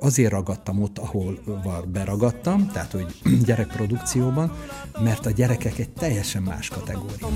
azért ragadtam ott, ahol beragadtam, tehát hogy gyerekprodukcióban, mert a gyerekek egy teljesen más kategória.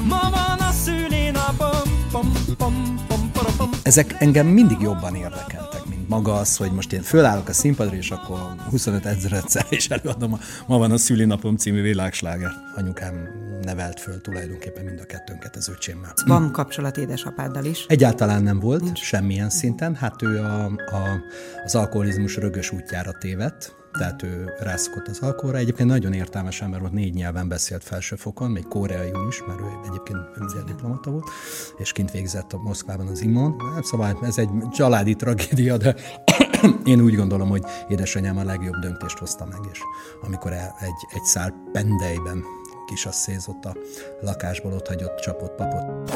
Ezek engem mindig jobban érdekeltek, mint maga az, hogy most én fölállok a színpadra, és akkor 25 ezeredszer és előadom a Ma van a szülinapom című világsláger. Anyukám nevelt föl tulajdonképpen mind a kettőnket az öcsémmel. Van kapcsolat édesapáddal is? Egyáltalán nem volt, Nincs. semmilyen szinten. Hát ő a, a, az alkoholizmus rögös útjára tévedt, tehát ő rászokott az alkoholra. Egyébként nagyon értelmes ember volt, négy nyelven beszélt felsőfokon, még koreaiul is, mert ő egyébként ugye diplomata volt, és kint végzett a Moszkvában az imon. Hát szóval ez egy családi tragédia, de én úgy gondolom, hogy édesanyám a legjobb döntést hozta meg, és amikor egy, egy szál pendejben kisasszézott a lakásból, ott hagyott csapott papot.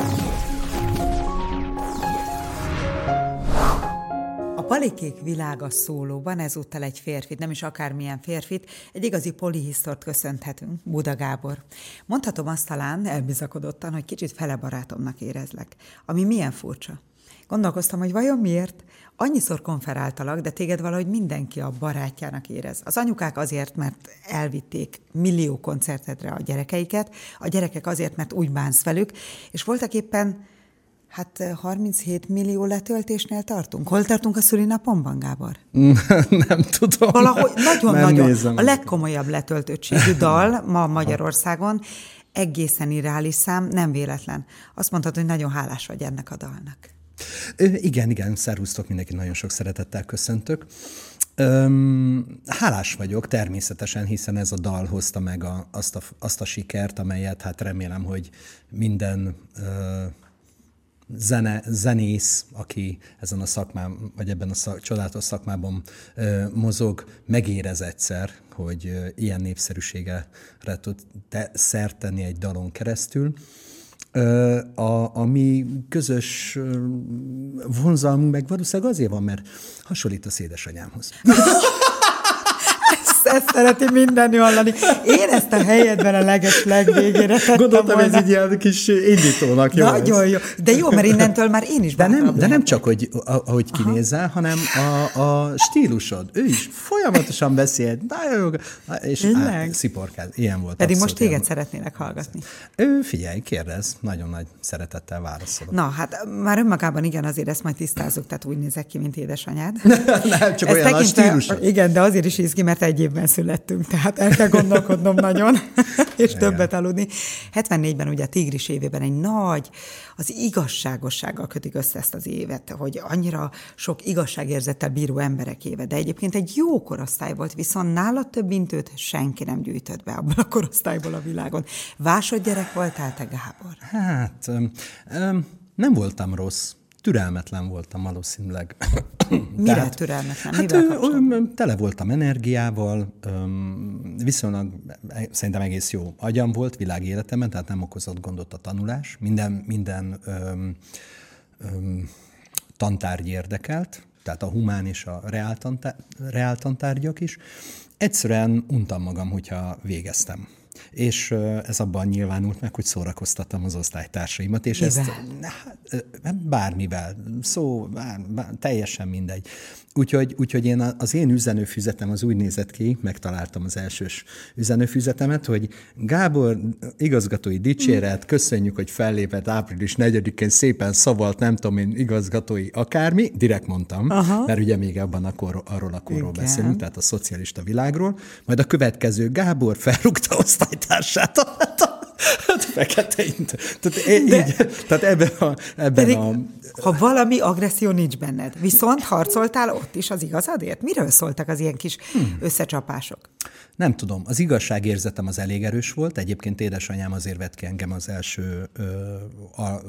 Palikék világa szólóban ezúttal egy férfit, nem is akármilyen férfit, egy igazi polihisztort köszönhetünk, Buda Gábor. Mondhatom azt talán elbizakodottan, hogy kicsit fele barátomnak érezlek, ami milyen furcsa. Gondolkoztam, hogy vajon miért? Annyiszor konferáltalak, de téged valahogy mindenki a barátjának érez. Az anyukák azért, mert elvitték millió koncertedre a gyerekeiket, a gyerekek azért, mert úgy bánsz velük, és voltak éppen Hát 37 millió letöltésnél tartunk. Hol tartunk a szülinapomban, Gábor? nem tudom. Valahogy nagyon-nagyon. A legkomolyabb letöltöttségű dal ma Magyarországon. Egészen irreális szám, nem véletlen. Azt mondtad, hogy nagyon hálás vagy ennek a dalnak. Igen, igen, szervusztok, mindenki nagyon sok szeretettel köszöntök. Öm, hálás vagyok természetesen, hiszen ez a dal hozta meg a, azt, a, azt a sikert, amelyet hát remélem, hogy minden ö, zene, zenész, aki ezen a szakmán, vagy ebben a szak, csodálatos szakmában ö, mozog, megérez egyszer, hogy ö, ilyen népszerűségre tud te, szert tenni egy dalon keresztül. Ö, a, a mi közös vonzalmunk meg valószínűleg azért van, mert hasonlít a szédesanyámhoz. ezt szereti minden hallani. Én ezt a helyedben a leges legvégére tettem Gondoltam, volna. ez egy ilyen kis indítónak jó Nagyon lesz. jó. De jó, mert innentől már én is De nem, de nem csak, hogy ahogy kinézel, Aha. hanem a, a stílusod. Ő is folyamatosan beszélt, nagyon jó, és á, sziporkáz. Ilyen volt. Pedig most téged szeretnének hallgatni. Ő, figyelj, kérdez, nagyon nagy szeretettel válaszolok. Na, hát már önmagában igen, azért ezt majd tisztázunk, tehát úgy nézek ki, mint édesanyád. nem, csak Ez olyan a stílusod. Igen, de azért is izgi, mert egy évben születtünk, tehát el kell gondolkodnom nagyon, és Igen. többet aludni. 74-ben ugye a Tigris évében egy nagy, az igazságossággal kötik össze ezt az évet, hogy annyira sok igazságérzettel bíró emberek éve, de egyébként egy jó korosztály volt, viszont nála több intőt senki nem gyűjtött be abból a korosztályból a világon. Vásod gyerek voltál te, Gábor? Hát, um, um, nem voltam rossz türelmetlen voltam valószínűleg. Mire Tehát, türelmetlen? Hát, Mivel tele voltam energiával, viszonylag szerintem egész jó agyam volt világéletemben, tehát nem okozott gondot a tanulás. Minden, minden öm, öm, tantárgy érdekelt, tehát a humán és a reál tantárgyak is. Egyszerűen untam magam, hogyha végeztem. És ez abban nyilvánult meg, hogy szórakoztattam az osztálytársaimat, és Mivel? ezt bármivel, szó, bár, bár, teljesen mindegy. Úgyhogy, úgyhogy én az én üzenőfüzetem az úgy nézett ki, megtaláltam az elsős üzenőfüzetemet, hogy Gábor, igazgatói dicséret, köszönjük, hogy fellépett április 4-én, szépen szavalt, nem tudom én, igazgatói akármi, direkt mondtam, Aha. mert ugye még abban a kor, arról a korról Igen. beszélünk, tehát a szocialista világról. Majd a következő Gábor felrúgta osztálytársát Hát fekete. Tehát, De, így, tehát ebben a... Ebben pedig, a... Ha valami agresszió nincs benned, viszont harcoltál ott is az igazadért? Miről szóltak az ilyen kis hmm. összecsapások? Nem tudom, az igazságérzetem az elég erős volt. Egyébként édesanyám azért vett ki engem az első ö, a,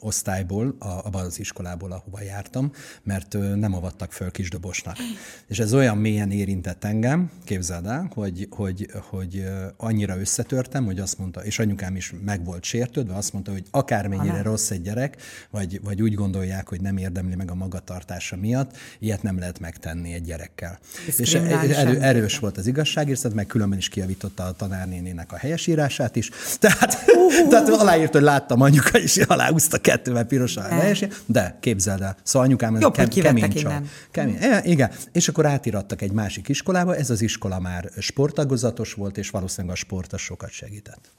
osztályból, a, abban az iskolából, ahova jártam, mert ö, nem avattak föl kisdobosnak. És ez olyan mélyen érintett engem, képzeld el, hogy, hogy, hogy annyira összetörtem, hogy azt mondta, és anyukám is meg volt sértődve, azt mondta, hogy akármennyire Hanem. rossz egy gyerek, vagy, vagy úgy gondolják, hogy nem érdemli meg a magatartása miatt, ilyet nem lehet megtenni egy gyerekkel. És erő, erős volt az igazság, írsz, meg különben is kiavította a tanárnénének a helyesírását is. Tehát, uh-huh. tehát aláírt, hogy láttam anyuka is, aláhúzta kettővel pirosan a de képzeld el, szóval anyukám ez kem, kemény innen. Kemény. E, igen, és akkor átirattak egy másik iskolába, ez az iskola már sporttagozatos volt, és valószínűleg a sport az sokat segített.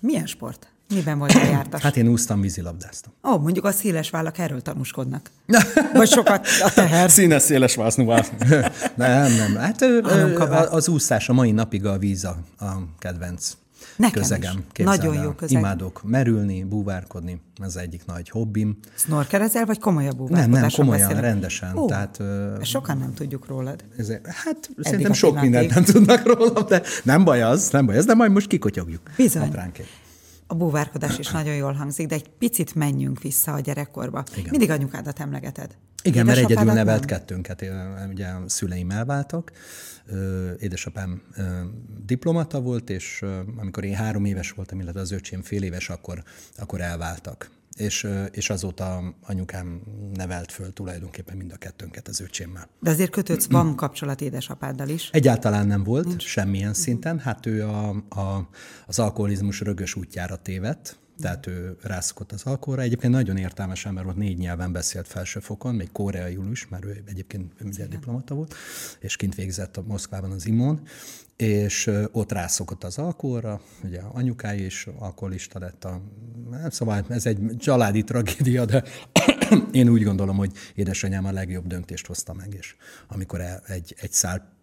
Milyen sport? Miben volt a jártas? Hát én úsztam, vízilabdáztam. Ó, mondjuk a széles vállak erről tanúskodnak. Vagy sokat a teher. Színes, széles vásznú Nem, nem. Hát ö, Hanem ö, kabát. az úszás a mai napig a víz a, a kedvenc Nekem közegem. is. Nagyon el. jó közeg. Imádok merülni, búvárkodni, ez egyik nagy hobbim. Snorkerezel, vagy komolyabb Nem, nem, búvárkodásról komolyan, beszélünk? rendesen. Ó, Tehát, ö, sokan nem tudjuk rólad. ezért, hát szerintem a sok mindent nem tudnak róla, de nem baj az, nem baj az, de majd most kikotyogjuk. Bizony. Apránként. A búvárkodás is nagyon jól hangzik, de egy picit menjünk vissza a gyerekkorba. Igen. Mindig anyukádat emlegeted. Igen, mert egyedül nevelt nem? kettőnket, Ö, ugye a szüleim elváltak, édesapám diplomata volt, és amikor én három éves voltam, illetve az öcsém fél éves, akkor, akkor elváltak. És, és azóta anyukám nevelt föl tulajdonképpen mind a kettőnket az öcsémmel. De azért kötődsz, van kapcsolat édesapáddal is. Egyáltalán nem volt, Nincs. semmilyen szinten. Hát ő a, a, az alkoholizmus rögös útjára tévedt, tehát ő rászokott az alkoholra. Egyébként nagyon értelmes ember volt, négy nyelven beszélt felsőfokon, még koreaiul is, mert ő egyébként ugye diplomata volt, és kint végzett a Moszkvában az imon, és ott rászokott az alkoholra, ugye anyukája is alkoholista lett, a, hát szóval ez egy családi tragédia, de én úgy gondolom, hogy édesanyám a legjobb döntést hozta meg, és amikor egy, egy szál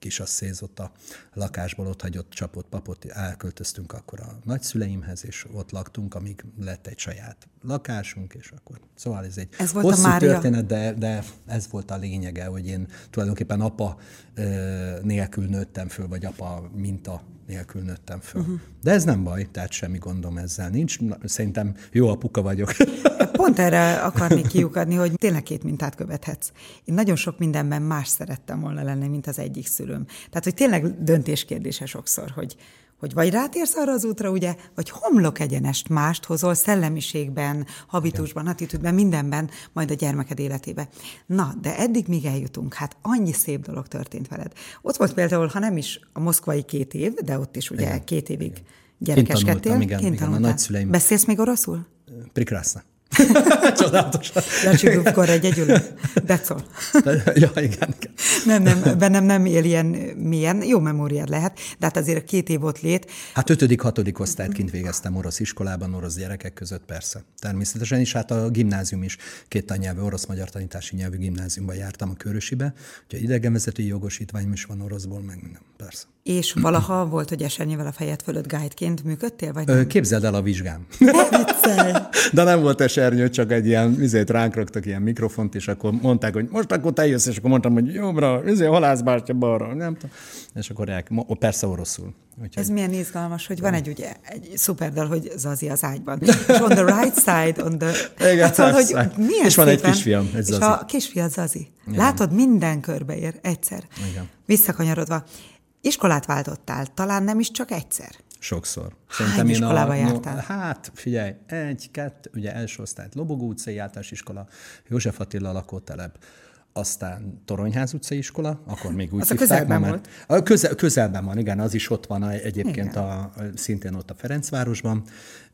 pendelyben kisasszézott a lakásból, ott hagyott csapott papot, elköltöztünk akkor a nagyszüleimhez, és ott laktunk, amíg lett egy saját lakásunk, és akkor, szóval ez egy Ez volt a hosszú Mária? történet, de, de ez volt a lényege, hogy én tulajdonképpen apa ö, nélkül nőttem föl, vagy apa minta nélkül nőttem föl. Uh-huh. De ez nem baj, tehát semmi gondom ezzel nincs. Szerintem jó apuka vagyok. Pont erre akarnék kiukadni, hogy tényleg két mintát követhetsz. Én nagyon sok mindenben más szerettem volna lenni, mint az egyik szülőm. Tehát, hogy tényleg döntés kérdése sokszor, hogy, hogy vagy rátérsz arra az útra, ugye, vagy homlok egyenest mást hozol szellemiségben, habitusban, attitűdben, mindenben, majd a gyermeked életébe. Na, de eddig még eljutunk, hát annyi szép dolog történt veled. Ott volt például, ha nem is a moszkvai két év, de ott is ugye Igen. két évig gyerekeskedtél. tanultam, igen, Kint igen, a nagyszüleim- Beszélsz még oroszul? Prekrásna. Csodálatosan. Lecsügünk korra egyegyülő. Decol. ja, igen, igen. Nem, nem, bennem nem él ilyen milyen, jó memóriád lehet, de hát azért a két év ott lét. Hát ötödik, hatodik osztályt kint végeztem orosz iskolában, orosz gyerekek között persze. Természetesen is, hát a gimnázium is két tannyelvű, orosz-magyar tanítási nyelvű gimnáziumban jártam a Körösibe, úgyhogy idegenvezetői jogosítványom is van oroszból, meg minden, persze. És valaha volt, hogy esernyővel a fejed fölött guideként működtél, vagy nem? Képzeld el a vizsgám. De nem volt esernyő, csak egy ilyen, vizét ránk raktak ilyen mikrofont, és akkor mondták, hogy most akkor te jössz, és akkor mondtam, hogy jobbra, vizé, halászbártya balra, nem tudom. És akkor el, mo- persze oroszul. Úgyhogy Ez milyen izgalmas, hogy van egy, ugye, egy szuper dal, hogy Zazi az ágyban. És on the right side, on the... Igen, hát szóval, hogy milyen És van egy kisfiam, egy És Zazi. a kisfia Zazi. Látod, minden körbeér egyszer. Igen. Visszakanyarodva. Iskolát váltottál, talán nem is csak egyszer. Sokszor. Hány iskolába jártál? hát figyelj, egy, kettő, ugye első osztályt Lobogó utcai általános iskola, József Attila lakótelep, aztán Toronyház utcai iskola, akkor még úgy Az a hívták, közelben mert- volt. A közel, közelben van, igen, az is ott van a- egyébként a, a, szintén ott a Ferencvárosban,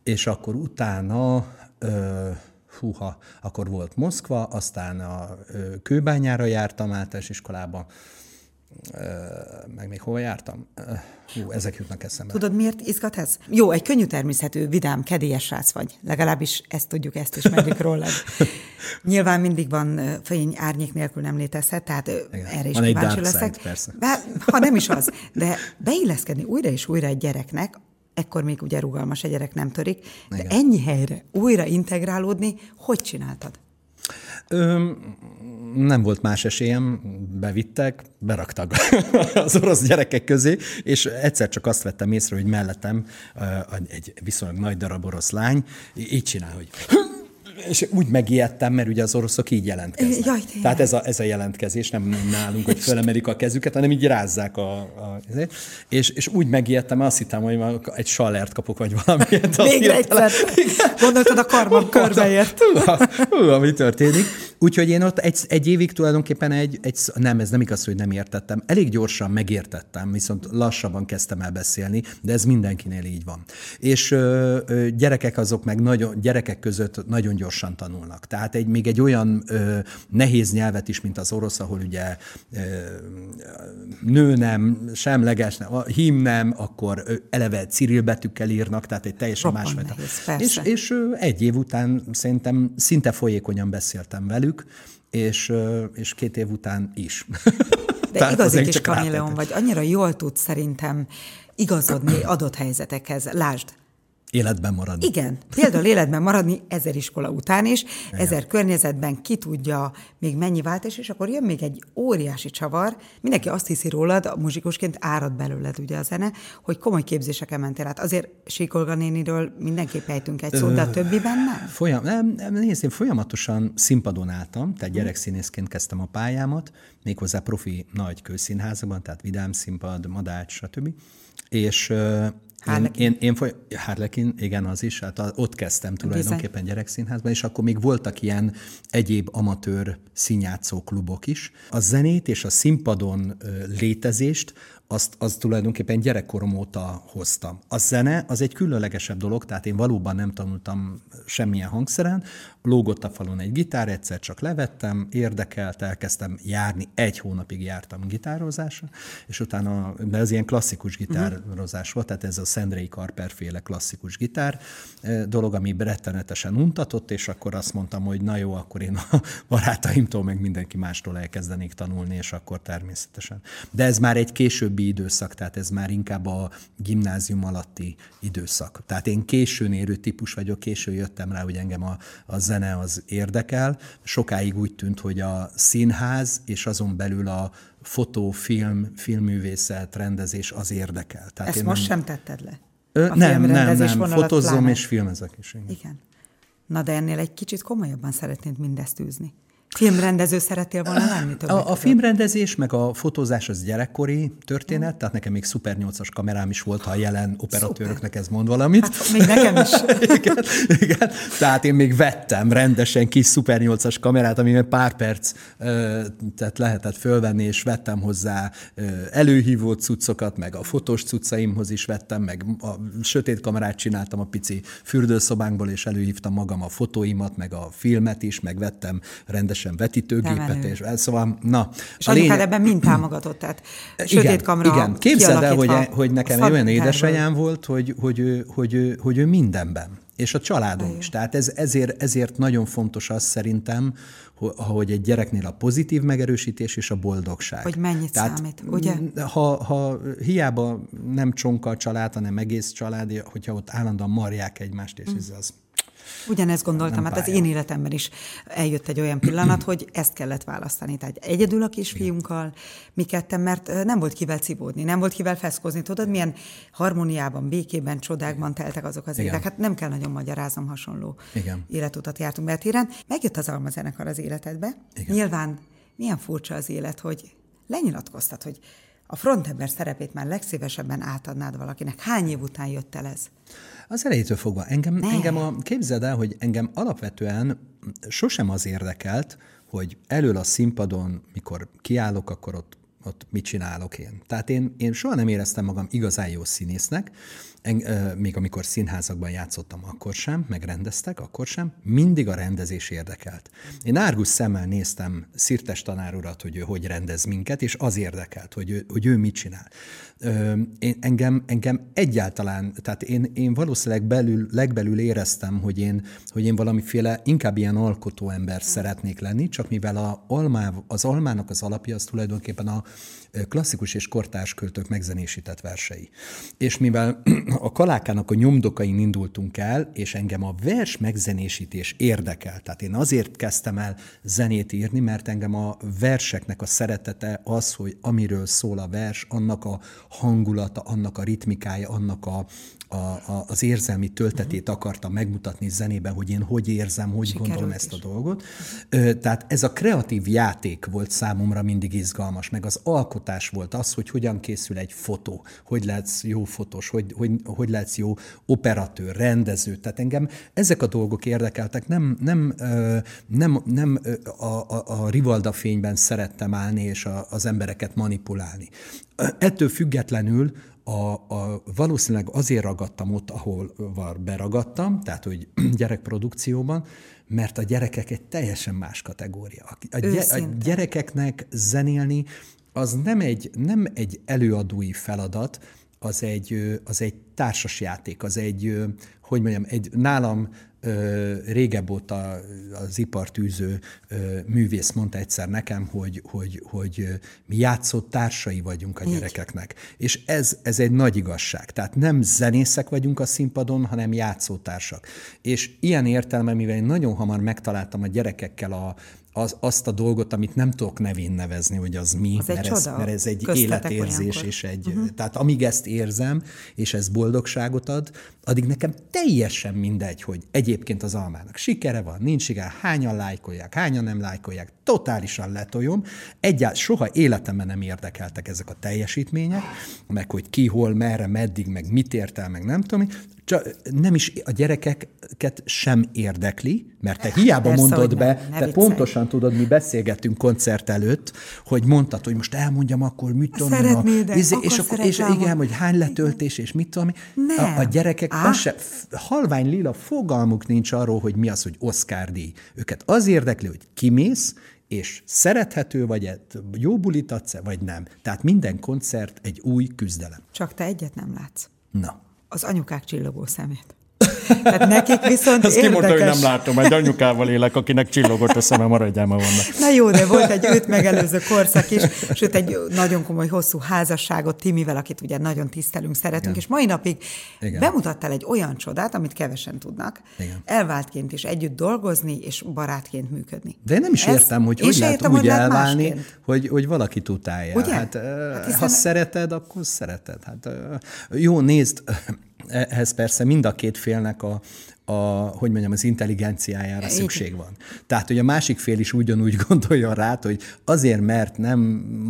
és akkor utána ö, húha, akkor volt Moszkva, aztán a Kőbányára jártam általános iskolába, meg még hol jártam? Hú, ezek jutnak eszembe. Tudod, miért izgat ez? Jó, egy könnyű természetű, vidám, kedélyes srác vagy. Legalábbis ezt tudjuk, ezt ismerjük rólad. Nyilván mindig van fény, árnyék nélkül nem létezhet, tehát Igen. erre is Van kíváncsi leszek. side, persze. Bár, ha nem is az, de beilleszkedni újra és újra egy gyereknek, ekkor még ugye rugalmas a gyerek nem törik, de Igen. ennyi helyre újra integrálódni, hogy csináltad? Ö, nem volt más esélyem, bevittek, beraktak az orosz gyerekek közé, és egyszer csak azt vettem észre, hogy mellettem egy viszonylag nagy darab orosz lány így csinál, hogy és úgy megijedtem, mert ugye az oroszok így jelentkeznek. Jaj, tényleg. Tehát ez a, ez a jelentkezés, nem, nálunk, hogy fölemelik a kezüket, hanem így rázzák a... a és, és úgy megijedtem, azt hittem, hogy már egy sallert kapok, vagy valamit. Végre egyszer. Gondoltad, a karmam körbeért. Hú, mi történik? Úgyhogy én ott egy, egy évig tulajdonképpen egy, egy, nem, ez nem igaz, hogy nem értettem. Elég gyorsan megértettem, viszont lassabban kezdtem el beszélni, de ez mindenkinél így van. És ö, ö, gyerekek azok meg nagyon, gyerekek között nagyon gyorsan tanulnak. Tehát egy, még egy olyan ö, nehéz nyelvet is, mint az orosz, ahol ugye ö, nő nem, semleges, nem, hím nem, akkor eleve Cyril betűkkel írnak, tehát egy teljesen másfajta. És, és egy év után szerintem szinte folyékonyan beszéltem velük, és, és két év után is. De igazi kis kameleon vagy, annyira jól tud szerintem igazodni adott helyzetekhez. Lásd, Életben maradni. Igen, például életben maradni ezer iskola után is, Igen. ezer környezetben ki tudja még mennyi váltás, és akkor jön még egy óriási csavar, mindenki azt hiszi rólad, a muzsikusként árad belőled ugye a zene, hogy komoly képzéseken mentél át. Azért Síkolga néniről mindenképp ejtünk egy szót, de a többiben nem? Folyam, nem, nem nézd, én folyamatosan színpadon álltam, tehát gyerekszínészként kezdtem a pályámat, méghozzá profi nagy kőszínházakban, tehát Vidám színpad, Madács, stb. És Harlekin. Én, én, én. Harlekin, igen, az is. Hát ott kezdtem tulajdonképpen Bizony. gyerekszínházban, és akkor még voltak ilyen egyéb amatőr színjátszó klubok is. A zenét és a színpadon létezést azt, az tulajdonképpen gyerekkorom óta hoztam. A zene az egy különlegesebb dolog, tehát én valóban nem tanultam semmilyen hangszeren, lógott a falon egy gitár, egyszer csak levettem, érdekelt, elkezdtem járni, egy hónapig jártam gitározásra, és utána, de ez ilyen klasszikus gitározás volt, tehát ez a Szendrei Karper féle klasszikus gitár dolog, ami rettenetesen untatott, és akkor azt mondtam, hogy na jó, akkor én a barátaimtól, meg mindenki mástól elkezdenék tanulni, és akkor természetesen. De ez már egy későbbi időszak, tehát ez már inkább a gimnázium alatti időszak. Tehát én későn érő típus vagyok, későn jöttem rá, hogy engem a, a zene az érdekel. Sokáig úgy tűnt, hogy a színház és azon belül a fotó, film, filmművészet, rendezés az érdekel. Tehát Ezt én most nem... sem tetted le? Ö, nem, nem, nem. Fotózom pláne. és filmezek is. Igen. igen. Na de ennél egy kicsit komolyabban szeretnéd mindezt űzni. Filmrendező szerettél volna lenni? A, a filmrendezés, meg a fotózás az gyerekkori történet, mm. tehát nekem még Super 8-as kamerám is volt, ha a jelen operatőröknek ez mond valamit. Hát, még nekem is. igen, igen, tehát én még vettem rendesen kis Super 8-as kamerát, ami pár perc tehát lehetett fölvenni, és vettem hozzá előhívó cuccokat, meg a fotós cuccaimhoz is vettem, meg a sötét kamerát csináltam a pici fürdőszobánkból, és előhívtam magam a fotóimat, meg a filmet is, meg vettem rendesen rendesen vetítőgépet, és szóval, na. És a lényeg... ebben mind támogatott, tehát sötét igen, kamera Igen, képzeld el, hogy, hogy nekem egy olyan édesanyám volt, hogy, hogy, hogy, hogy, hogy ő mindenben és a családom is. Tehát ez, ezért, ezért nagyon fontos az szerintem, hogy egy gyereknél a pozitív megerősítés és a boldogság. Hogy mennyit Tehát, számít, ugye? Ha, ha hiába nem csonka a család, hanem egész család, hogyha ott állandóan marják egymást, és mm. ez az Ugyanezt gondoltam, hát az én életemben is eljött egy olyan pillanat, hogy ezt kellett választani. Tehát egyedül a kisfiunkkal, mi ketten, mert nem volt kivel cibódni, nem volt kivel feszkozni. Tudod, milyen harmóniában, békében, csodákban teltek azok az évek. Hát nem kell nagyon magyarázom, hasonló Igen. életutat jártunk be téren. Megjött az almazenekar az életedbe. Igen. Nyilván milyen furcsa az élet, hogy lenyilatkoztat, hogy a frontember szerepét már legszívesebben átadnád valakinek. Hány év után jött el ez? Az elejétől fogva. Engem, engem a, képzeld el, hogy engem alapvetően sosem az érdekelt, hogy elől a színpadon, mikor kiállok, akkor ott, ott mit csinálok én. Tehát én, én soha nem éreztem magam igazán jó színésznek, még amikor színházakban játszottam, akkor sem, megrendeztek, akkor sem, mindig a rendezés érdekelt. Én árgus szemmel néztem Szirtes tanár hogy ő hogy rendez minket, és az érdekelt, hogy ő, hogy ő mit csinál. Én, engem, engem egyáltalán, tehát én, én valószínűleg belül, legbelül éreztem, hogy én, hogy én valamiféle inkább ilyen alkotó ember szeretnék lenni, csak mivel a almá, az almának az alapja az tulajdonképpen a klasszikus és kortárs költők megzenésített versei. És mivel a Kalákának a nyomdokain indultunk el, és engem a vers megzenésítés érdekel. Tehát én azért kezdtem el zenét írni, mert engem a verseknek a szeretete az, hogy amiről szól a vers, annak a hangulata, annak a ritmikája, annak a, a, a, az érzelmi töltetét akartam megmutatni zenében, hogy én hogy érzem, hogy Sikerült gondolom is. ezt a dolgot. Tehát ez a kreatív játék volt számomra mindig izgalmas, meg az alkotás volt, az, hogy hogyan készül egy fotó, hogy lehetsz jó fotós, hogy, hogy, hogy lehetsz jó operatőr, rendező. Tehát engem ezek a dolgok érdekeltek, nem, nem, nem, nem a, a, a Rivalda fényben szerettem állni és a, az embereket manipulálni. Ettől függetlenül a, a, valószínűleg azért ragadtam ott, ahol var beragadtam, tehát hogy gyerekprodukcióban, mert a gyerekek egy teljesen más kategória. A, a, a gyerekeknek zenélni az nem egy, nem egy előadói feladat, az egy, az egy társasjáték, az egy, hogy mondjam, egy nálam régebb óta az ipartűző művész mondta egyszer nekem, hogy, hogy, hogy mi játszott társai vagyunk a gyerekeknek. És ez, ez egy nagy igazság. Tehát nem zenészek vagyunk a színpadon, hanem játszótársak. És ilyen értelme, mivel én nagyon hamar megtaláltam a gyerekekkel a, az, azt a dolgot, amit nem tudok nevén nevezni, hogy az mi, az mert, ez, mert ez egy életérzés, olyankor. és egy, uh-huh. tehát amíg ezt érzem, és ez boldogságot ad, addig nekem teljesen mindegy, hogy egyébként az almának sikere van, nincs sikere, hányan lájkolják, hányan nem lájkolják, totálisan letoljom, egyáltalán soha életemben nem érdekeltek ezek a teljesítmények, meg hogy ki, hol, merre, meddig, meg mit ért el, meg nem tudom, csak nem is a gyerekeket sem érdekli, mert te hiába Persze, mondod be, nem, te pontosan tudod, mi beszélgettünk koncert előtt, hogy mondtad, hogy most elmondjam akkor, mit tudom Szeretnéd, a, izé, és, akkor, és igen, hogy hány letöltés, és mit tudom a, a gyerekek az se, halvány lila fogalmuk nincs arról, hogy mi az, hogy Oscar díj. Őket az érdekli, hogy kimész, és szerethető vagy, jó bulit adsz vagy nem. Tehát minden koncert egy új küzdelem. Csak te egyet nem látsz. Na. Az anyukák csillogó szemét. Tehát nekik viszont Ezt érdekes... kimondta, hogy nem látom, egy anyukával élek, akinek csillogott a szeme, maradjál ma vannak. Na jó, de volt egy őt megelőző korszak is, sőt egy nagyon komoly, hosszú házasságot Timivel, akit ugye nagyon tisztelünk, szeretünk, Igen. és mai napig Igen. bemutattál egy olyan csodát, amit kevesen tudnak, Igen. elváltként is együtt dolgozni, és barátként működni. De én nem is Ez, értem, hogy hogy lehet értem, úgy hogy elválni, hogy, hogy valaki utálja. Ugye? Hát, hát hiszen... ha szereted, akkor szereted. Hát, jó, nézd, ehhez persze mind a két félnek a, a, hogy mondjam, az intelligenciájára szükség van. Tehát, hogy a másik fél is ugyanúgy gondoljon rá, hogy azért, mert nem,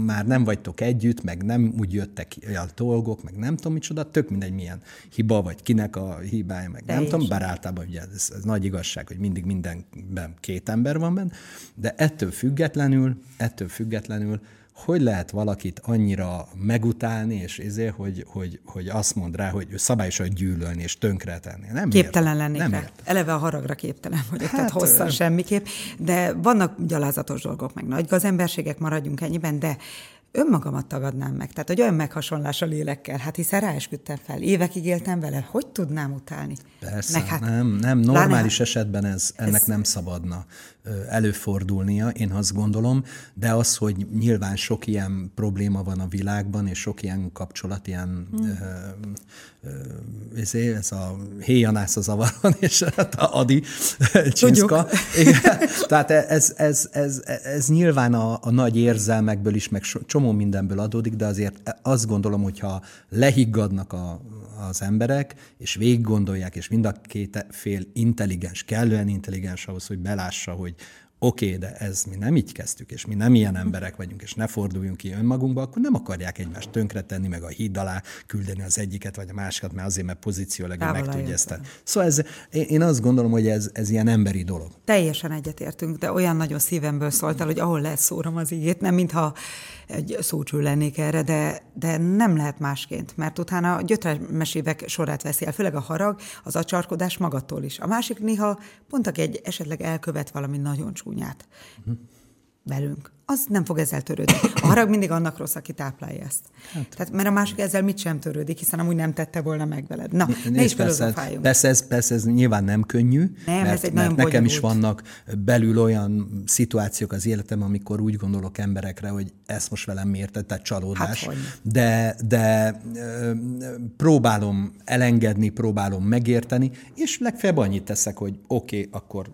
már nem vagytok együtt, meg nem úgy jöttek olyan dolgok, meg nem tudom micsoda, tök mindegy milyen hiba, vagy kinek a hibája, meg De nem tudom, bár általában ugye ez, ez nagy igazság, hogy mindig mindenben két ember van benne, de ettől függetlenül, ettől függetlenül hogy lehet valakit annyira megutálni, és ezért, hogy, hogy, hogy azt mond rá, hogy ő szabályosan gyűlölni és tönkretenni. Nem képtelen lennék nem rá. Értem. Eleve a haragra képtelen vagyok, hát, tehát hosszan semmiképp. De vannak gyalázatos dolgok, meg nagy gazemberségek, maradjunk ennyiben, de önmagamat tagadnám meg. Tehát, hogy olyan meghasonlás a lélekkel. Hát hiszen ráesküdtem fel. Évekig éltem vele. Hogy tudnám utálni? Persze, meg hát, nem, nem. Normális láne, esetben ez, ennek ez, nem szabadna előfordulnia, én azt gondolom, de az, hogy nyilván sok ilyen probléma van a világban, és sok ilyen kapcsolat, ilyen hmm. ö, ö, izé, ez a héjanász az avaron, és hát a Adi csinszka. Tehát ez, ez, ez, ez nyilván a, a nagy érzelmekből is, meg csomó mindenből adódik, de azért azt gondolom, hogyha lehiggadnak a, az emberek, és végig gondolják, és mind a két fél intelligens, kellően intelligens ahhoz, hogy belássa, hogy oké, okay, de ez mi nem így kezdtük, és mi nem ilyen emberek vagyunk, és ne forduljunk ki önmagunkba, akkor nem akarják egymást tönkretenni, meg a híd alá küldeni az egyiket vagy a másikat, mert azért, mert pozícióleg meg tudja ezt Szóval ez, én azt gondolom, hogy ez, ez ilyen emberi dolog. Teljesen egyetértünk, de olyan nagyon szívemből szóltál, hogy ahol lehet szórom az igét, nem mintha egy szócső lennék erre, de, de nem lehet másként, mert utána a gyötrelmes évek sorát veszi el, főleg a harag, az acsarkodás magattól is. A másik néha pont aki egy esetleg elkövet valami nagyon csúnyát. Uh-huh velünk, az nem fog ezzel törődni. A harag mindig annak rossz, aki táplálja ezt. Hát. Tehát, mert a másik ezzel mit sem törődik, hiszen amúgy nem tette volna meg veled. Na, N- ne is persze, persze, ez, persze ez nyilván nem könnyű, nem, mert, ez egy mert nekem is vannak belül olyan szituációk az életem, amikor úgy gondolok emberekre, hogy ezt most velem miért, tehát csalódás. Hát, de, de próbálom elengedni, próbálom megérteni, és legfeljebb annyit teszek, hogy oké, okay, akkor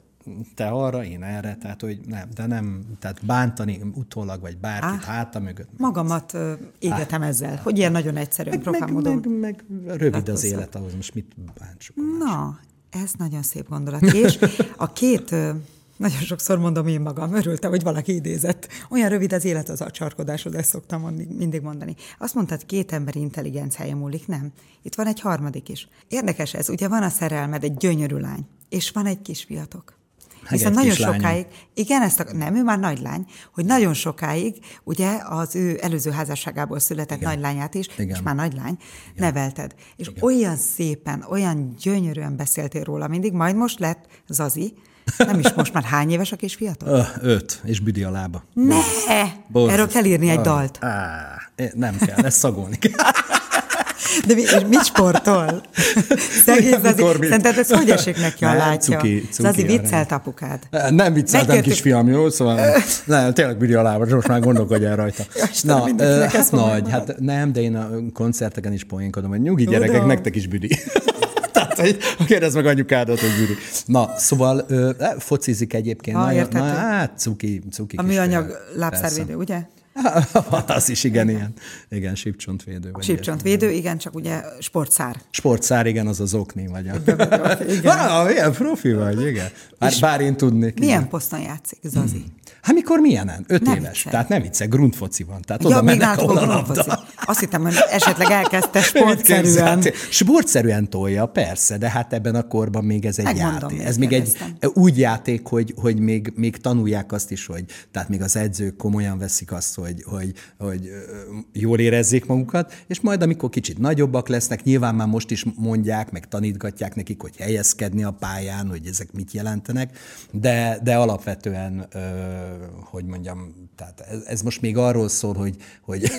te arra, én erre, tehát hogy nem, de nem, tehát bántani utólag, vagy bárkit ah, háta mögött. Magamat uh, égetem ah, ezzel, hogy ilyen nagyon egyszerűen, meg, meg, Meg, meg rövid az élet ahhoz, most mit bántsuk. Na, ez nagyon szép gondolat. És a két Nagyon sokszor mondom én magam, örültem, hogy valaki idézett. Olyan rövid az élet az a csarkodásod, ezt szoktam mindig mondani. Azt mondtad, két ember intelligenciája múlik, nem? Itt van egy harmadik is. Érdekes ez, ugye van a szerelmed, egy gyönyörű lány, és van egy kisfiatok. Hiszen nagyon sokáig, igen, ezt a, nem, ő már nagylány, hogy nagyon sokáig, ugye az ő előző házasságából született igen. nagylányát is, igen. és már nagylány, igen. nevelted. És igen. olyan szépen, olyan gyönyörűen beszéltél róla mindig, majd most lett Zazi, nem is most már hány éves a kis fiatal? Ö, öt, és büdi a lába. Ne! Borzasztó. Erről kell írni egy dalt. Á, nem kell, ezt szagolni kell. De mi, és mit sportol? Szegény Zazi. Szerinted ez hogy esik neki a látja? Cuki, cuki Zazi, viccelt apukád? Nem vicceltem, kisfiam, jó? Szóval nem, tényleg büdi a lába, most már gondolkodj el rajta. Na, hát nagy, hát nem, de én a koncerteken is poénkodom, hogy nyugi gyerekek, nektek is büdi. Tehát, hogy kérdezd meg anyukádat, hogy büdi. Na, szóval ö, focizik egyébként. Ha, na, na, hát cuki, cuki A műanyag lábszervédő, ugye? Az is, igen, igen. Igen, sípcsontvédő. Vagy sípcsontvédő, igen, csak ugye sportszár. Sportszár, igen, az az okni vagy. A... igen. Ah, milyen profi vagy, igen. Bár, bár én tudnék. Milyen igen. poszton játszik Zazi? Hmm. Hát mikor milyenen? Öt nem éves. Viccelj. Tehát nem vicce, grundfoci van. Tehát ja, oda mennek, ahol a labda. Azt hittem, hogy esetleg elkezdte sportszerűen. Sportszerűen tolja, persze, de hát ebben a korban még ez egy Megmondom, játék. Ez még egy úgy játék, hogy, hogy még, még tanulják azt is, hogy tehát még az edzők komolyan veszik azt, hogy, hogy, hogy jól érezzék magukat, és majd amikor kicsit nagyobbak lesznek, nyilván már most is mondják, meg tanítgatják nekik, hogy helyezkedni a pályán, hogy ezek mit jelentenek, de, de alapvetően hogy mondjam, tehát ez, ez most még arról szól, hogy, hogy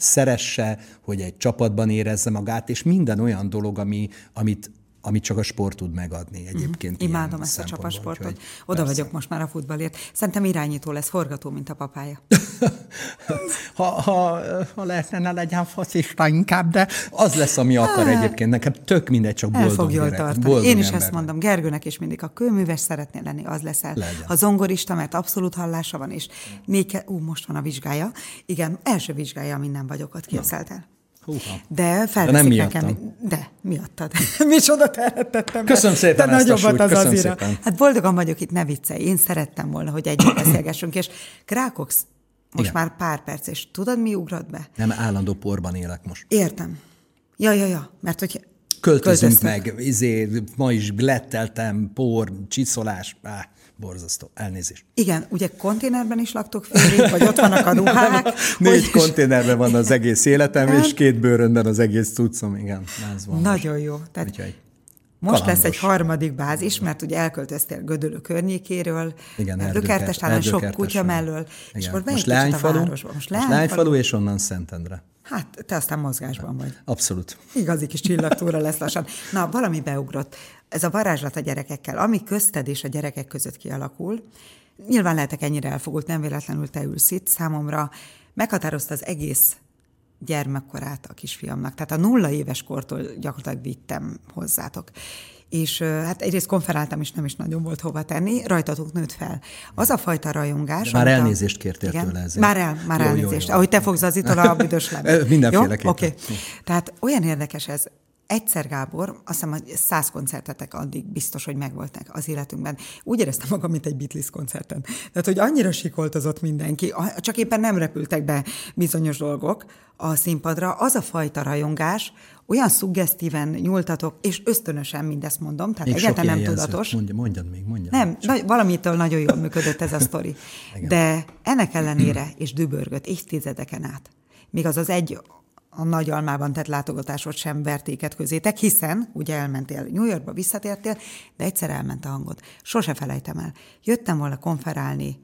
szeresse, hogy egy csapatban érezze magát, és minden olyan dolog, ami, amit, amit csak a sport tud megadni egyébként. Mm, imádom ezt a csapatsportot. Oda persze. vagyok most már a futballért. Szerintem irányító lesz, forgató, mint a papája. ha, ha, ha lehetne, ne legyen focista inkább, de az lesz, ami akar egyébként. Nekem tök mindegy, csak boldog El fog jól tartani. Boldog Én is ember. ezt mondom. Gergőnek is mindig, a kőműves szeretnél lenni, az leszel. Legyen. Ha zongorista, mert abszolút hallása van, és négy, ú, most van a vizsgája. Igen, első vizsgája, amin nem vagyok ott, képzeltel. Húha. De felveszik de nem nekem. De, miattad. Micsoda terhettettem. Köszönöm szépen Te ezt súlyt, az köszönöm azira. szépen. Hát boldogan vagyok itt, ne viccelj. Én szerettem volna, hogy együtt beszélgessünk, és Krákox most Igen. már pár perc, és tudod, mi ugrott be? Nem, állandó porban élek most. Értem. Ja, ja, ja, mert hogy Költözünk meg, izé, ma is letteltem, por, csiszolás, áh. Borzasztó. Elnézést. Igen, ugye konténerben is laktok félig, vagy ott vannak a ruhák? Négy hogy... konténerben van az egész életem, és hát- két bőrönben az egész cuccom, igen. Ez van Nagyon most. jó. Tehát Úgyhogy most kalandos. lesz egy harmadik bázis, mert ugye elköltöztél Gödölő környékéről, Igen, Erdőkertes sok kutya mellől, és most, most Leányfalu, most, most Leányfalu, és onnan Szentendre. Hát, te aztán mozgásban vagy. Abszolút. Igazi kis csillagtúra lesz lassan. Na, valami beugrott. Ez a varázslat a gyerekekkel, ami közted és a gyerekek között kialakul, nyilván lehetek ennyire elfogult, nem véletlenül te ülsz itt, számomra meghatározta az egész gyermekkorát a kisfiamnak. Tehát a nulla éves kortól gyakorlatilag vittem hozzátok. És hát egyrészt konferáltam, és nem is nagyon volt hova tenni, rajtatok nőtt fel. Az a fajta rajongás... De már elnézést kértél igen, tőle ezért. Már el, már jó, elnézést. Jó, jó. Ahogy te fogsz az itól a büdös Mindenféleképpen. Oké. Okay. Tehát olyan érdekes ez, egyszer, Gábor, azt hiszem, hogy száz koncertetek addig biztos, hogy megvoltak az életünkben. Úgy éreztem magam, mint egy Beatles koncerten. Tehát, hogy annyira sikoltozott mindenki, csak éppen nem repültek be bizonyos dolgok a színpadra. Az a fajta rajongás, olyan szuggesztíven nyúltatok, és ösztönösen mindezt mondom, tehát még egyáltalán nem tudatos. Mondja, mondjad még, mondjad. Nem, csak... valamitől nagyon jól működött ez a sztori. De ennek ellenére, és dübörgött évtizedeken át, még az az egy a nagy almában tett látogatásot sem vertéket közétek, hiszen ugye elmentél New Yorkba, visszatértél, de egyszer elment a hangod. Sose felejtem el. Jöttem volna konferálni,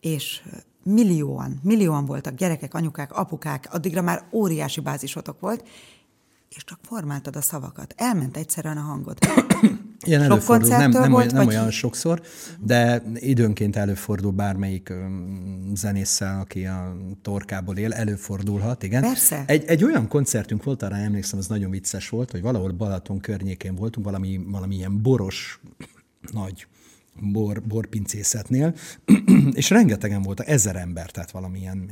és millióan, millióan voltak gyerekek, anyukák, apukák, addigra már óriási bázisotok volt, és csak formáltad a szavakat. Elment egyszerűen a hangod. Ilyen Sok előfordul, nem, nem, volt, olyan, nem olyan sokszor, de időnként előfordul bármelyik zenésszel, aki a torkából él, előfordulhat, igen. Persze. Egy, egy olyan koncertünk volt, arra emlékszem, az nagyon vicces volt, hogy valahol Balaton környékén voltunk, valami, valami ilyen boros, nagy bor, borpincészetnél, és rengetegen voltak, ezer ember, tehát valamilyen,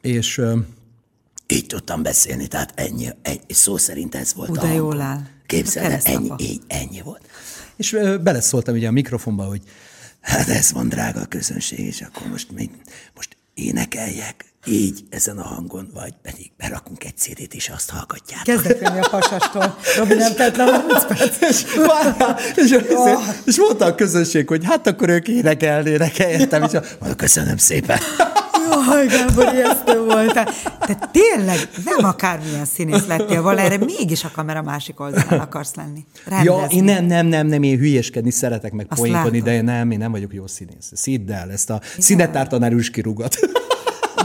és így tudtam beszélni, tehát ennyi, ennyi szó szerint ez volt. De jól áll. Képzeld ennyi, így, ennyi volt. És beleszóltam ugye a mikrofonba, hogy hát ez van drága közönség, és akkor most, még, most énekeljek így ezen a hangon, vagy pedig berakunk egy CD-t, és azt hallgatják. Kezdett jönni a pasastól. Robi nem tett le 30 perc. és, és, és, oh. és mondta a közönség, hogy hát akkor ők énekelnének helyettem, és mondja, köszönöm szépen. Jaj, Gábor, ijesztő voltál. Te tényleg nem akármilyen színész lettél volna, erre mégis a kamera másik oldalán akarsz lenni. Rendezni. Ja, én nem, nem, nem, nem, én hülyeskedni szeretek meg poénkodni, de nem, én nem vagyok jó színész. Szidd el, ezt a színetártanár is kirúgat.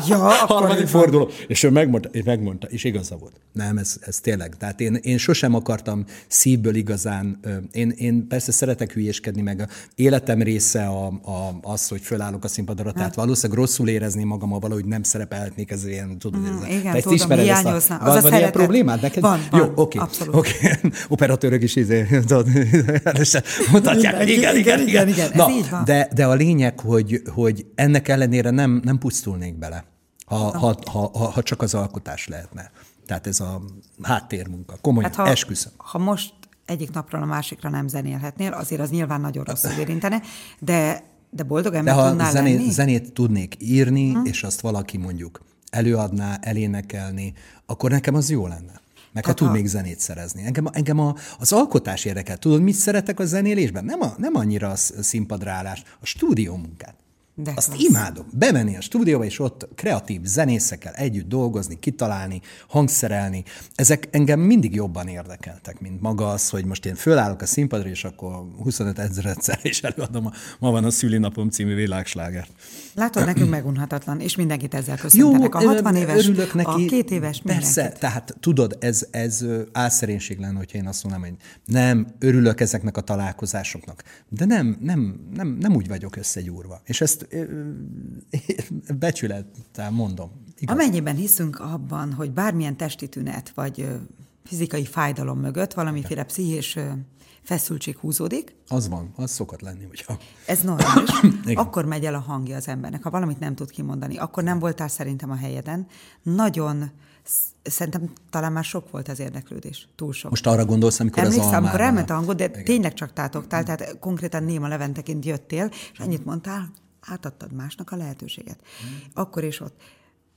Ja, harmadik forduló. És ő megmondta, és megmondta, és igaza volt. Nem, ez, ez tényleg. Tehát én, én sosem akartam szívből igazán, én, én persze szeretek hülyéskedni, meg a életem része a, a, az, hogy fölállok a színpadra, tehát valószínűleg rosszul érezni magam, ha valahogy nem szerepelhetnék, ez ilyen, tudod, mm, ez, igen, te tudom, ismered ezt a, van, az van ilyen problémád neked? Van, van, Jó, oké, okay, oké. Okay. Operatőrök is izé, mutatják, igen, igen, igen, igen, igen. Na, de, de a lényeg, hogy, hogy ennek ellenére nem, nem pusztulnék bele ha, ha, ha, ha, ha csak az alkotás lehetne. Tehát ez a háttérmunka. Komolyan, hát ha, esküszöm. Ha most egyik napról a másikra nem zenélhetnél, azért az nyilván nagyon rosszul érintene, de, de boldog ember de ha tudnál zenét, lenni? zenét tudnék írni, hm? és azt valaki mondjuk előadná, elénekelni, akkor nekem az jó lenne. Meg Tehát ha tudnék a... zenét szerezni. Engem, engem a, az alkotás érdekel. Tudod, mit szeretek a zenélésben? Nem, a, nem annyira a színpadrálás, a stúdió munkát. De Azt klassz. imádom. Bemenni a stúdióba, és ott kreatív zenészekkel együtt dolgozni, kitalálni, hangszerelni. Ezek engem mindig jobban érdekeltek, mint maga az, hogy most én fölállok a színpadra, és akkor 25 ezeredszer is előadom a Ma van a szülinapom című világslágert. Látod, nekünk megunhatatlan, és mindenkit ezzel köszöntenek. A 60 éves, örülök neki, a két éves, Persze, mindenkit. tehát tudod, ez, ez álszerénység lenne, hogyha én azt mondanám, hogy nem, örülök ezeknek a találkozásoknak, de nem, nem, nem, nem úgy vagyok összegyúrva. És ezt becsülettel mondom. Igaz. Amennyiben hiszünk abban, hogy bármilyen testi tünet vagy fizikai fájdalom mögött valamiféle pszichés feszültség húzódik. Az van, az szokott lenni, hogyha... Ez normális. akkor megy el a hangja az embernek. Ha valamit nem tud kimondani, akkor nem voltál szerintem a helyeden. Nagyon Szerintem talán már sok volt az érdeklődés. Túl sok. Most arra gondolsz, amikor Emlékszem, az amikor elment a hangod, de Igen. tényleg csak tátoktál, tehát konkrétan néma leventeként jöttél, és annyit mondtál, átadtad másnak a lehetőséget. Hmm. Akkor is ott.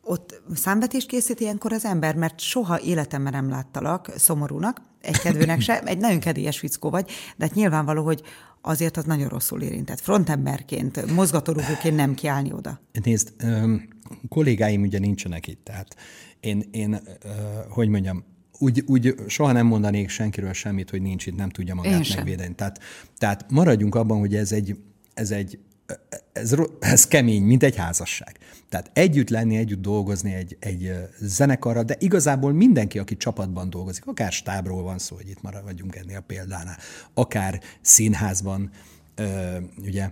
Ott számvetést készít ilyenkor az ember, mert soha életemben nem láttalak szomorúnak, egy kedvőnek se, egy nagyon kedélyes fickó vagy, de hát nyilvánvaló, hogy azért az nagyon rosszul érintett. Frontemberként, mozgatórugóként nem kiállni oda. Nézd, kollégáim ugye nincsenek itt, tehát én, én hogy mondjam, úgy, úgy soha nem mondanék senkiről semmit, hogy nincs itt, nem tudja magát megvédeni. Tehát, tehát maradjunk abban, hogy ez egy, ez egy ez, ez kemény, mint egy házasság. Tehát együtt lenni, együtt dolgozni egy, egy zenekarra, de igazából mindenki, aki csapatban dolgozik, akár stábról van szó, hogy itt már vagyunk ennél a példánál, akár színházban, ugye,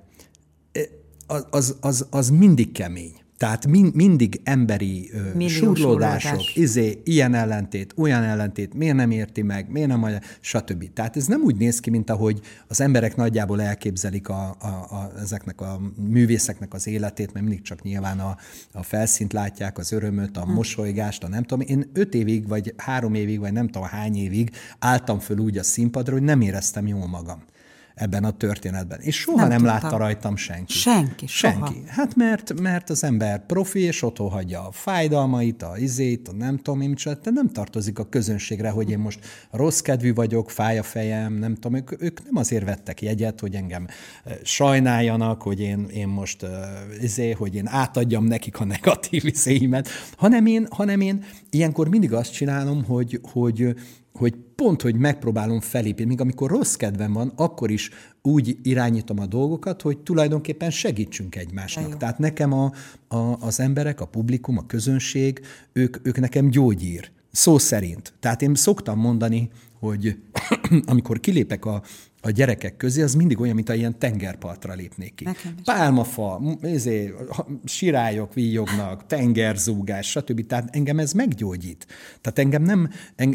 az, az, az, az mindig kemény. Tehát min, mindig emberi uh, surlódások, izé, ilyen ellentét, olyan ellentét, miért nem érti meg, miért nem, stb. Tehát ez nem úgy néz ki, mint ahogy az emberek nagyjából elképzelik a, a, a, ezeknek a művészeknek az életét, mert mindig csak nyilván a, a felszínt látják, az örömöt, a hm. mosolygást, a nem tudom. Én öt évig, vagy három évig, vagy nem tudom hány évig álltam föl úgy a színpadra, hogy nem éreztem jól magam ebben a történetben. És soha nem, nem látta rajtam senki. Senki, soha. Senki. Hát mert, mert az ember profi, és otthon hagyja a fájdalmait, a izét, a nem tudom én de nem tartozik a közönségre, hogy én most rossz kedvű vagyok, fáj a fejem, nem tudom, ők, ők nem azért vettek jegyet, hogy engem sajnáljanak, hogy én, én most izé, hogy én átadjam nekik a negatív izéimet, hanem én, hanem én ilyenkor mindig azt csinálom, hogy, hogy hogy pont, hogy megpróbálom felépíteni, még amikor rossz kedvem van, akkor is úgy irányítom a dolgokat, hogy tulajdonképpen segítsünk egymásnak. Tehát nekem a, a, az emberek, a publikum, a közönség, ők, ők nekem gyógyír. Szó szerint. Tehát én szoktam mondani, hogy amikor kilépek a, a gyerekek közé, az mindig olyan, mint a ilyen tengerpartra lépnék ki. Pálmafa, ezé, sirályok víjognak, tengerzúgás, stb. Tehát engem ez meggyógyít. Tehát engem nem,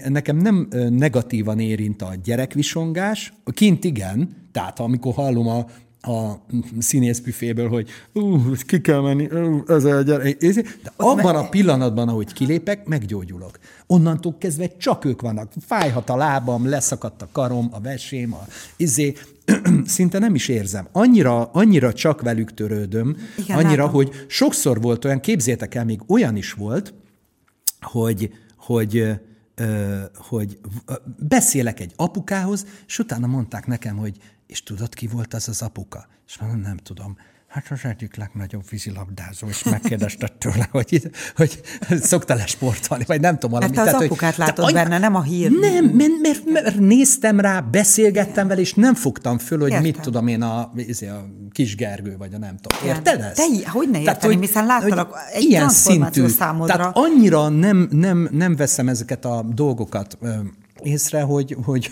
nekem nem negatívan érint a gyerekvisongás, kint igen, tehát amikor hallom a, a színészbüféből, hogy uh, ki kell menni, uh, ez a gyerek. De abban a pillanatban, ahogy kilépek, meggyógyulok. Onnantól kezdve csak ők vannak. Fájhat a lábam, leszakadt a karom, a vesém, a izé, szinte nem is érzem. Annyira, annyira csak velük törődöm, Igen, annyira, látom. hogy sokszor volt olyan, képzétek el, még olyan is volt, hogy, hogy hogy beszélek egy apukához, és utána mondták nekem, hogy és tudod, ki volt az az apuka? És mondom, nem tudom. Hát az egyik legnagyobb vízilabdázó, és megkérdezte tőle, hogy, hogy szokta-e sportolni, vagy nem tudom valami. Te az tehát, apukát hogy, látod benne, nem a hír. Nem, mert, mert, mert néztem rá, beszélgettem vele, és nem fogtam föl, hogy Értem. mit tudom én a, izé, a kis Gergő, vagy a nem tudom. Érted ezt? Te, hogy ne érteni, hiszen láttalak egy ilyen szintű, számodra. Tehát annyira nem, nem, nem veszem ezeket a dolgokat észre, hogy, hogy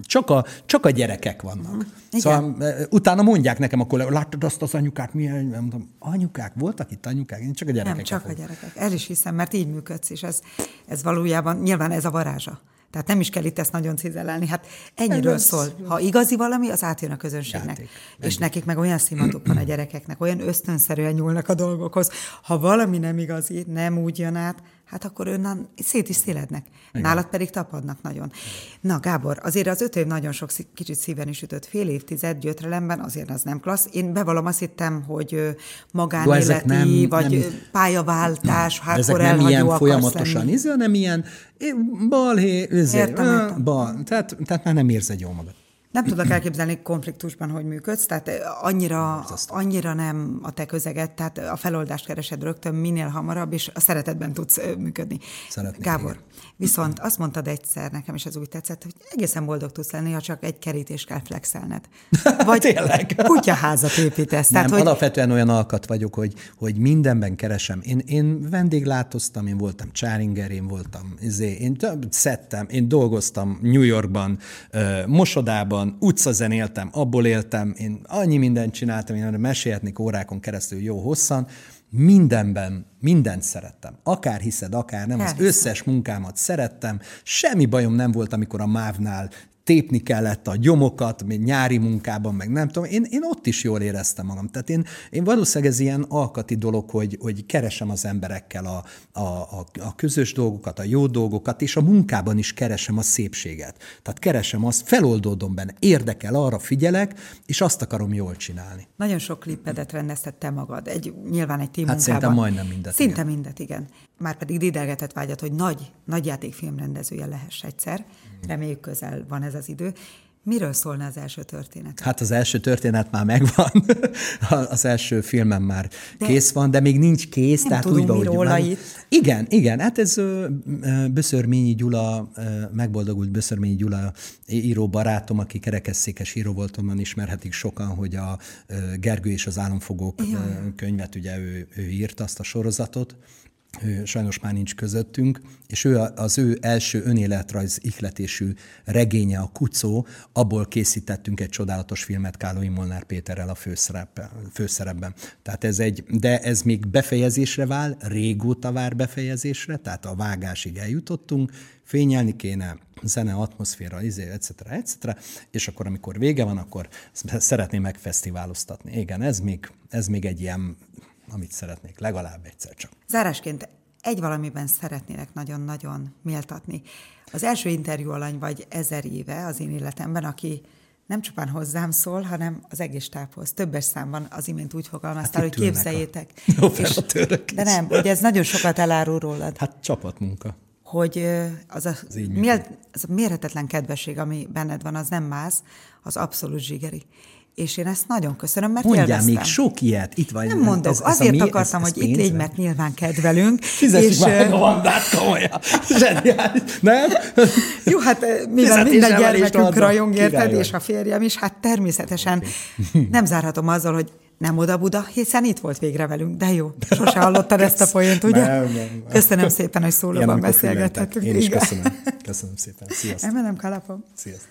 csak, a, csak a gyerekek vannak. Igen. Szóval utána mondják nekem a kollégák, láttad azt az anyukát, milyen, mondom, anyukák, voltak itt anyukák, én csak a gyerekek. Nem, csak a gyerekek. El is hiszem, mert így működsz, és ez, ez valójában, nyilván ez a varázsa. Tehát nem is kell itt ezt nagyon cizelelni. Hát ennyiről ez szól. Ha igazi valami, az átjön a közönségnek. Játék. És Ennyi. nekik meg olyan szimatuk van a gyerekeknek, olyan ösztönszerűen nyúlnak a dolgokhoz. Ha valami nem igazi, nem úgy jön át, hát akkor onnan szét is szélednek. Igen. Nálad pedig tapadnak nagyon. Na, Gábor, azért az öt év nagyon sok kicsit szíven is ütött. Fél évtized gyötrelemben, azért az nem klassz. Én bevallom azt hittem, hogy magánéleti, nem, vagy nem, pályaváltás, hát ezek nem ilyen folyamatosan, izé, hanem ilyen balhé, izé, bal, tehát, tehát már nem érzed jól magad. Nem tudok elképzelni konfliktusban, hogy működsz, tehát annyira, annyira nem a te közeget, tehát a feloldást keresed rögtön minél hamarabb, és a szeretetben tudsz működni. Szeretnék, Gábor, igen. viszont azt mondtad egyszer, nekem is ez úgy tetszett, hogy egészen boldog tudsz lenni, ha csak egy kerítést kell flexelned. Vagy Tényleg? kutyaházat építesz. Nem, tehát, hogy... alapvetően olyan alkat vagyok, hogy, hogy mindenben keresem. Én, én vendéglátoztam, én voltam Csáringer, én voltam, izé, én szedtem, én dolgoztam New Yorkban, mosodában, Londonban, utcazenéltem, abból éltem, én annyi mindent csináltam, én mesélhetnék órákon keresztül jó hosszan, mindenben, mindent szerettem. Akár hiszed, akár nem, az összes munkámat szerettem, semmi bajom nem volt, amikor a mávnál tépni kellett a gyomokat, még nyári munkában, meg nem tudom, én, én ott is jól éreztem magam. Tehát én, én valószínűleg ez ilyen alkati dolog, hogy, hogy keresem az emberekkel a, a, a, a közös dolgokat, a jó dolgokat, és a munkában is keresem a szépséget. Tehát keresem azt, feloldódom benne, érdekel, arra figyelek, és azt akarom jól csinálni. Nagyon sok klippedet rendeztette magad, egy, nyilván egy témunkában. Hát szerintem majdnem mindet. Szinte igen. mindet, igen. Már pedig didelgetett vágyat, hogy nagy, nagy játékfilm rendezője lehess egyszer. Reméljük közel van ez az idő. Miről szólna az első történet? Hát az első történet már megvan, az első filmem már de kész van, de még nincs kész. Nem tehát tudunk úgy, róla itt. Igen, igen, hát ez Böszörményi Gyula, megboldogult Böszörményi Gyula író barátom, aki kerekesszékes író volt, onnan ismerhetik sokan, hogy a Gergő és az államfogók Jaj. könyvet, ugye ő, ő írt azt a sorozatot, sajnos már nincs közöttünk, és ő az ő első önéletrajz ihletésű regénye, a Kucó, abból készítettünk egy csodálatos filmet Kálói Molnár Péterrel a főszerepben. Tehát ez egy, de ez még befejezésre vál, régóta vár befejezésre, tehát a vágásig eljutottunk, fényelni kéne, zene, atmoszféra, izé, etc., etc., és akkor, amikor vége van, akkor szeretném megfesztiváloztatni. Igen, ez még, ez még egy ilyen amit szeretnék, legalább egyszer csak. Zárásként egy valamiben szeretnélek nagyon-nagyon méltatni. Az első interjú alany vagy ezer éve az én életemben, aki nem csupán hozzám szól, hanem az egész táphoz. Többes számban az imént úgy fogalmaztál, hát hogy képzeljétek. A és, de nem, hogy ez nagyon sokat elárul rólad. Hát csapatmunka. Hogy az a, az, mér, az a mérhetetlen kedvesség, ami benned van, az nem más, az abszolút zsigeri. És én ezt nagyon köszönöm, mert Mondjál élveztem. még sok ilyet. Itt vagy. Nem mondok, ez, ez azért mi, akartam, ez, ez hogy itt légy, mert nyilván kedvelünk. Fizessük és, meg a vandát, komolyan. Zseniális, nem? Jó, hát mivel minden gyermekünk rajong, érted, és a férjem is, hát természetesen nem zárhatom azzal, hogy nem oda Buda, hiszen itt volt végre velünk, de jó. Sose hallottad ezt a poént, ugye? Nem, nem. Köszönöm szépen, hogy szólóban beszélgetettünk. Én is köszönöm. Köszönöm szépen. Sziasztok. Emelem kalapom. Sziasztok.